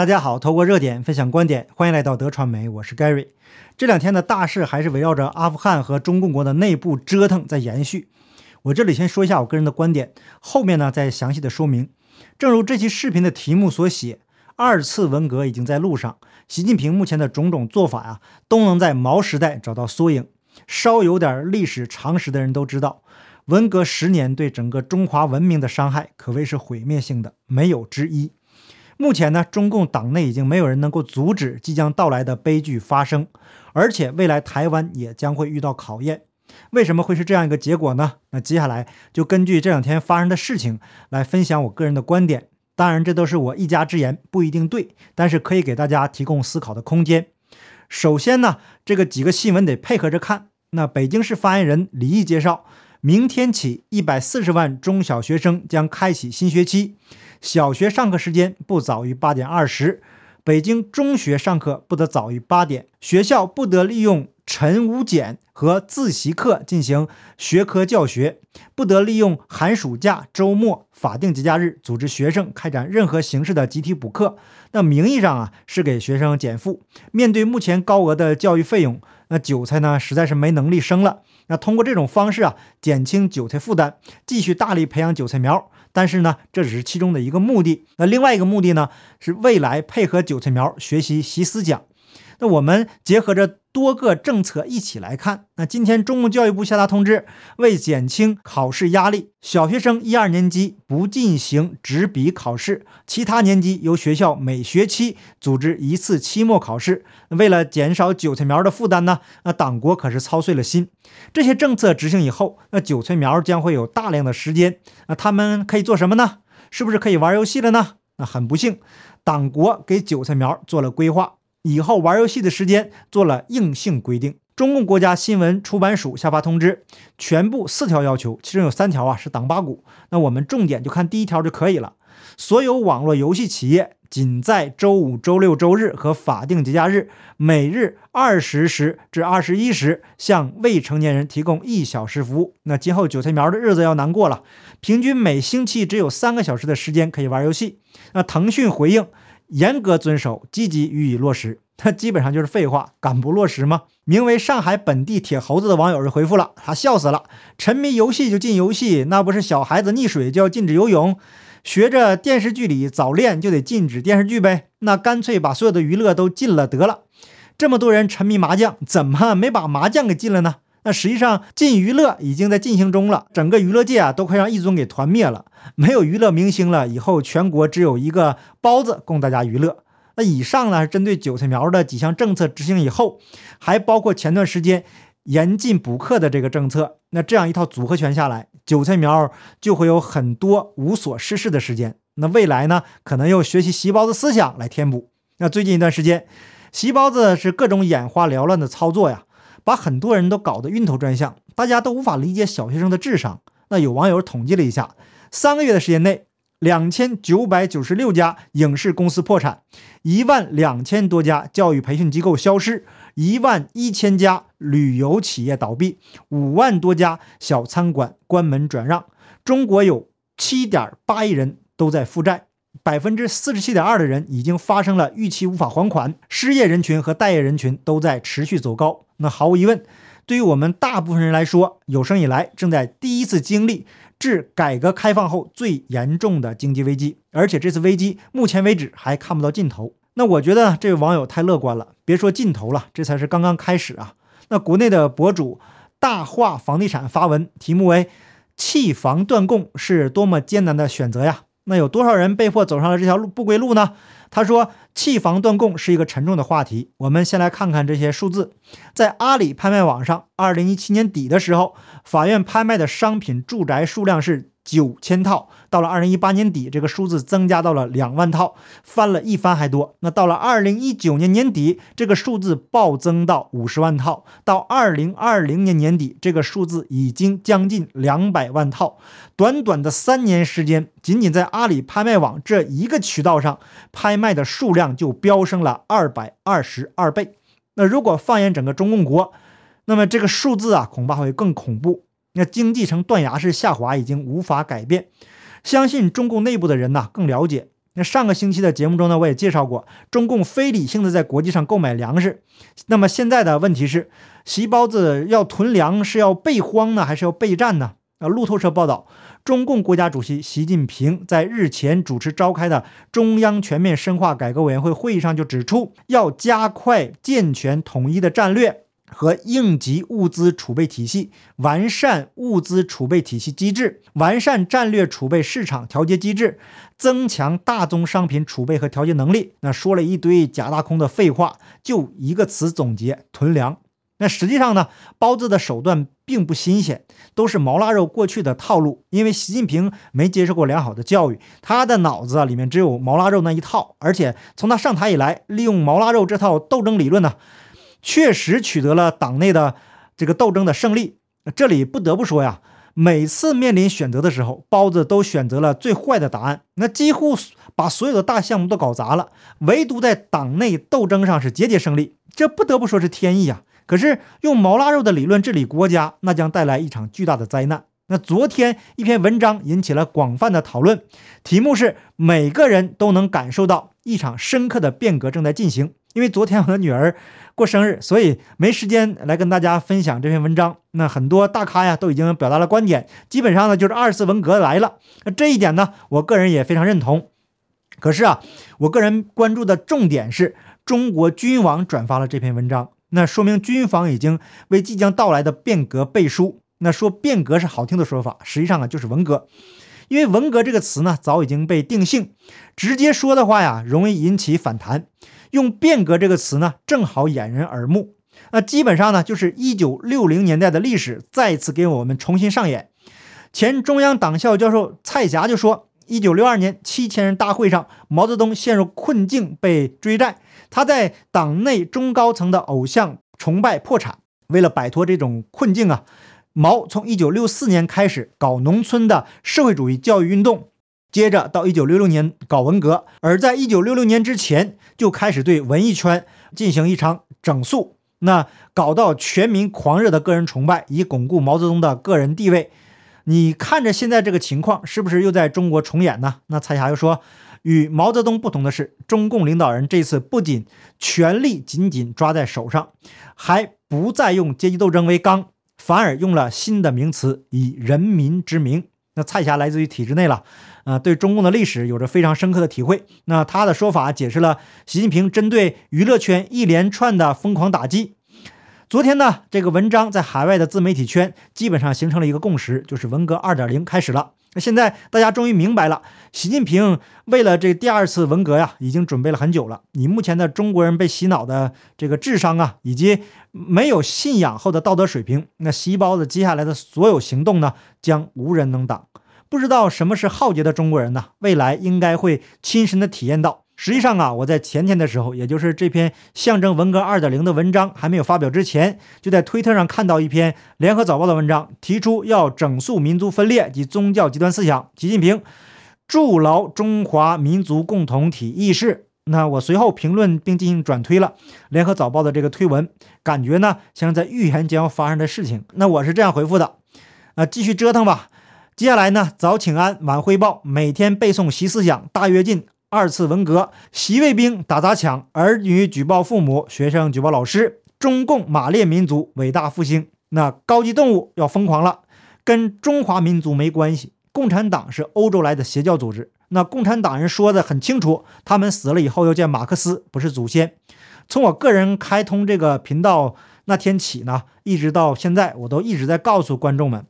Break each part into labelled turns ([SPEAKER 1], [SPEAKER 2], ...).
[SPEAKER 1] 大家好，透过热点分享观点，欢迎来到德传媒，我是 Gary。这两天的大事还是围绕着阿富汗和中共国的内部折腾在延续。我这里先说一下我个人的观点，后面呢再详细的说明。正如这期视频的题目所写，二次文革已经在路上。习近平目前的种种做法呀，都能在毛时代找到缩影。稍有点历史常识的人都知道，文革十年对整个中华文明的伤害可谓是毁灭性的，没有之一。目前呢，中共党内已经没有人能够阻止即将到来的悲剧发生，而且未来台湾也将会遇到考验。为什么会是这样一个结果呢？那接下来就根据这两天发生的事情来分享我个人的观点。当然，这都是我一家之言，不一定对，但是可以给大家提供思考的空间。首先呢，这个几个新闻得配合着看。那北京市发言人李毅介绍，明天起，一百四十万中小学生将开启新学期，小学上课时间不早于八点二十，北京中学上课不得早于八点，学校不得利用。晨午检和自习课进行学科教学，不得利用寒暑假、周末、法定节假日组织学生开展任何形式的集体补课。那名义上啊是给学生减负，面对目前高额的教育费用，那韭菜呢实在是没能力生了。那通过这种方式啊减轻韭菜负担，继续大力培养韭菜苗。但是呢这只是其中的一个目的。那另外一个目的呢是未来配合韭菜苗学习习思讲。那我们结合着多个政策一起来看。那今天中共教育部下达通知，为减轻考试压力，小学生一二年级不进行纸笔考试，其他年级由学校每学期组织一次期末考试。为了减少韭菜苗的负担呢，那党国可是操碎了心。这些政策执行以后，那韭菜苗将会有大量的时间。那他们可以做什么呢？是不是可以玩游戏了呢？那很不幸，党国给韭菜苗做了规划。以后玩游戏的时间做了硬性规定。中共国家新闻出版署下发通知，全部四条要求，其中有三条啊是党八股。那我们重点就看第一条就可以了。所有网络游戏企业仅在周五、周六、周日和法定节假日，每日二十时至二十一时向未成年人提供一小时服务。那今后韭菜苗的日子要难过了，平均每星期只有三个小时的时间可以玩游戏。那腾讯回应。严格遵守，积极予以落实，它基本上就是废话，敢不落实吗？名为上海本地铁猴子的网友就回复了，他笑死了，沉迷游戏就禁游戏，那不是小孩子溺水就要禁止游泳，学着电视剧里早恋就得禁止电视剧呗？那干脆把所有的娱乐都禁了得了。这么多人沉迷麻将，怎么没把麻将给禁了呢？那实际上禁娱乐已经在进行中了，整个娱乐界啊都快让一尊给团灭了，没有娱乐明星了，以后全国只有一个包子供大家娱乐。那以上呢是针对韭菜苗的几项政策执行以后，还包括前段时间严禁补课的这个政策。那这样一套组合拳下来，韭菜苗就会有很多无所事事的时间。那未来呢，可能又学习习包子思想来填补。那最近一段时间，习包子是各种眼花缭乱的操作呀。把很多人都搞得晕头转向，大家都无法理解小学生的智商。那有网友统计了一下，三个月的时间内，两千九百九十六家影视公司破产，一万两千多家教育培训机构消失，一万一千家旅游企业倒闭，五万多家小餐馆关门转让。中国有七点八亿人都在负债。百分之四十七点二的人已经发生了逾期无法还款，失业人群和待业人群都在持续走高。那毫无疑问，对于我们大部分人来说，有生以来正在第一次经历至改革开放后最严重的经济危机，而且这次危机目前为止还看不到尽头。那我觉得这位网友太乐观了，别说尽头了，这才是刚刚开始啊。那国内的博主大话房地产发文，题目为“弃房断供是多么艰难的选择呀”。那有多少人被迫走上了这条路不归路呢？他说，弃房断供是一个沉重的话题。我们先来看看这些数字，在阿里拍卖网上，二零一七年底的时候，法院拍卖的商品住宅数量是。九千套，到了二零一八年底，这个数字增加到了两万套，翻了一番还多。那到了二零一九年年底，这个数字暴增到五十万套，到二零二零年年底，这个数字已经将近两百万套。短短的三年时间，仅仅在阿里拍卖网这一个渠道上，拍卖的数量就飙升了二百二十二倍。那如果放眼整个中共国，那么这个数字啊，恐怕会更恐怖。那经济呈断崖式下滑，已经无法改变。相信中共内部的人呢更了解。那上个星期的节目中呢，我也介绍过，中共非理性的在国际上购买粮食。那么现在的问题是，习包子要囤粮是要备荒呢，还是要备战呢？啊，路透社报道，中共国家主席习近平在日前主持召开的中央全面深化改革委员会会议上就指出，要加快健全统一的战略。和应急物资储备体系，完善物资储备体系机制，完善战略储备市场调节机制，增强大宗商品储备和调节能力。那说了一堆假大空的废话，就一个词总结：囤粮。那实际上呢，包子的手段并不新鲜，都是毛腊肉过去的套路。因为习近平没接受过良好的教育，他的脑子啊里面只有毛腊肉那一套。而且从他上台以来，利用毛腊肉这套斗争理论呢。确实取得了党内的这个斗争的胜利。这里不得不说呀，每次面临选择的时候，包子都选择了最坏的答案，那几乎把所有的大项目都搞砸了，唯独在党内斗争上是节节胜利。这不得不说是天意啊！可是用毛腊肉的理论治理国家，那将带来一场巨大的灾难。那昨天一篇文章引起了广泛的讨论，题目是“每个人都能感受到一场深刻的变革正在进行”。因为昨天我的女儿。过生日，所以没时间来跟大家分享这篇文章。那很多大咖呀都已经表达了观点，基本上呢就是二次文革来了。那这一点呢，我个人也非常认同。可是啊，我个人关注的重点是中国军网转发了这篇文章，那说明军方已经为即将到来的变革背书。那说变革是好听的说法，实际上啊就是文革，因为文革这个词呢早已经被定性，直接说的话呀容易引起反弹。用变革这个词呢，正好掩人耳目。那基本上呢，就是一九六零年代的历史再次给我们重新上演。前中央党校教授蔡霞就说，一九六二年七千人大会上，毛泽东陷入困境，被追债，他在党内中高层的偶像崇拜破产。为了摆脱这种困境啊，毛从一九六四年开始搞农村的社会主义教育运动。接着到一九六六年搞文革，而在一九六六年之前就开始对文艺圈进行一场整肃，那搞到全民狂热的个人崇拜，以巩固毛泽东的个人地位。你看着现在这个情况，是不是又在中国重演呢？那蔡霞又说，与毛泽东不同的是，中共领导人这次不仅权力紧紧抓在手上，还不再用阶级斗争为纲，反而用了新的名词，以人民之名。那蔡霞来自于体制内了。啊，对中共的历史有着非常深刻的体会。那他的说法解释了习近平针对娱乐圈一连串的疯狂打击。昨天呢，这个文章在海外的自媒体圈基本上形成了一个共识，就是文革二点零开始了。那现在大家终于明白了，习近平为了这第二次文革呀，已经准备了很久了。以目前的中国人被洗脑的这个智商啊，以及没有信仰后的道德水平，那习包子接下来的所有行动呢，将无人能挡。不知道什么是浩劫的中国人呢？未来应该会亲身的体验到。实际上啊，我在前天的时候，也就是这篇象征文革二点零的文章还没有发表之前，就在推特上看到一篇联合早报的文章，提出要整肃民族分裂及宗教极端思想，习近平筑牢中华民族共同体意识。那我随后评论并进行转推了联合早报的这个推文，感觉呢像在预言将要发生的事情。那我是这样回复的：啊，继续折腾吧。接下来呢，早请安，晚汇报，每天背诵习思想，大跃进，二次文革，习卫兵打砸抢，儿女举报父母，学生举报老师，中共马列民族伟大复兴。那高级动物要疯狂了，跟中华民族没关系。共产党是欧洲来的邪教组织。那共产党人说的很清楚，他们死了以后要见马克思，不是祖先。从我个人开通这个频道那天起呢，一直到现在，我都一直在告诉观众们。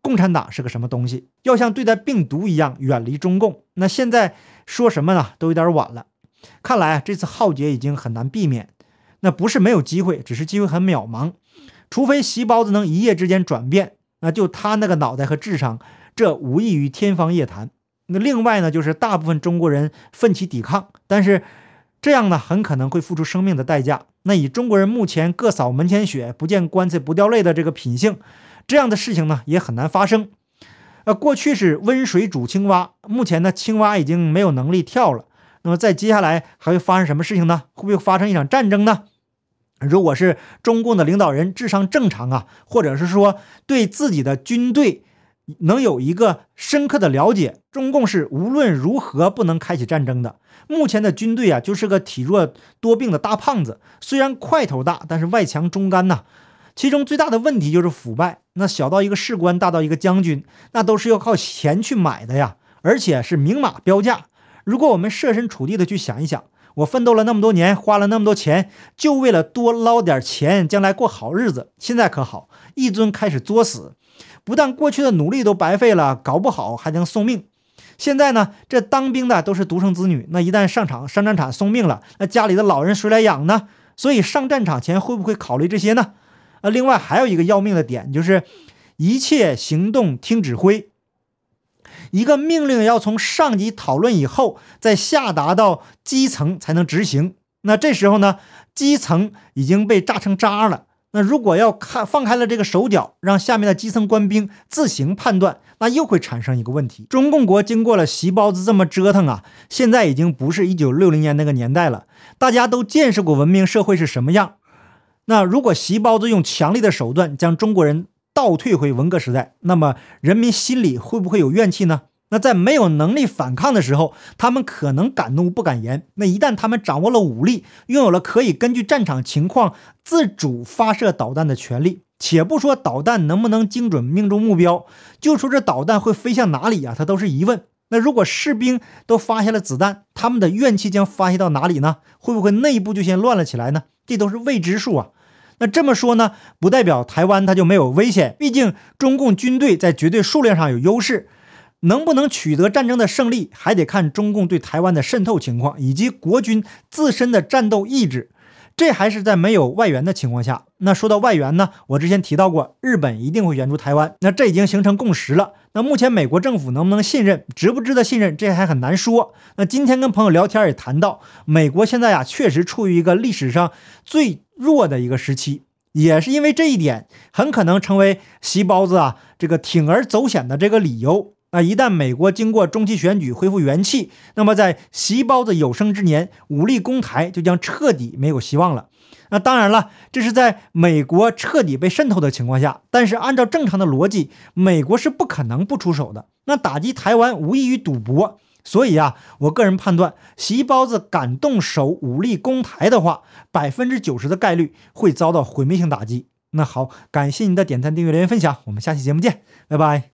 [SPEAKER 1] 共产党是个什么东西？要像对待病毒一样远离中共。那现在说什么呢？都有点晚了。看来，这次浩劫已经很难避免。那不是没有机会，只是机会很渺茫。除非习包子能一夜之间转变，那就他那个脑袋和智商，这无异于天方夜谭。那另外呢，就是大部分中国人奋起抵抗，但是这样呢，很可能会付出生命的代价。那以中国人目前各扫门前雪，不见棺材不掉泪的这个品性。这样的事情呢也很难发生。呃，过去是温水煮青蛙，目前呢青蛙已经没有能力跳了。那么在接下来还会发生什么事情呢？会不会发生一场战争呢？如果是中共的领导人智商正常啊，或者是说对自己的军队能有一个深刻的了解，中共是无论如何不能开启战争的。目前的军队啊，就是个体弱多病的大胖子，虽然块头大，但是外强中干呐。其中最大的问题就是腐败。那小到一个士官，大到一个将军，那都是要靠钱去买的呀，而且是明码标价。如果我们设身处地的去想一想，我奋斗了那么多年，花了那么多钱，就为了多捞点钱，将来过好日子。现在可好，一尊开始作死，不但过去的努力都白费了，搞不好还能送命。现在呢，这当兵的都是独生子女，那一旦上场上战场送命了，那家里的老人谁来养呢？所以上战场前会不会考虑这些呢？啊，另外还有一个要命的点就是，一切行动听指挥。一个命令要从上级讨论以后，再下达到基层才能执行。那这时候呢，基层已经被炸成渣了。那如果要看放开了这个手脚，让下面的基层官兵自行判断，那又会产生一个问题：中共国经过了习包子这么折腾啊，现在已经不是一九六零年那个年代了。大家都见识过文明社会是什么样。那如果习包子用强力的手段将中国人倒退回文革时代，那么人民心里会不会有怨气呢？那在没有能力反抗的时候，他们可能敢怒不敢言。那一旦他们掌握了武力，拥有了可以根据战场情况自主发射导弹的权利，且不说导弹能不能精准命中目标，就说这导弹会飞向哪里呀，它都是疑问。那如果士兵都发下了子弹，他们的怨气将发泄到哪里呢？会不会内部就先乱了起来呢？这都是未知数啊。那这么说呢，不代表台湾它就没有危险，毕竟中共军队在绝对数量上有优势。能不能取得战争的胜利，还得看中共对台湾的渗透情况以及国军自身的战斗意志。这还是在没有外援的情况下。那说到外援呢，我之前提到过，日本一定会援助台湾。那这已经形成共识了。那目前美国政府能不能信任，值不值得信任，这还很难说。那今天跟朋友聊天也谈到，美国现在呀，确实处于一个历史上最弱的一个时期，也是因为这一点，很可能成为习包子啊这个铤而走险的这个理由。那一旦美国经过中期选举恢复元气，那么在习包子有生之年，武力攻台就将彻底没有希望了。那当然了，这是在美国彻底被渗透的情况下。但是按照正常的逻辑，美国是不可能不出手的。那打击台湾无异于赌博，所以啊，我个人判断，习包子敢动手武力攻台的话，百分之九十的概率会遭到毁灭性打击。那好，感谢您的点赞、订阅、留言、分享，我们下期节目见，拜拜。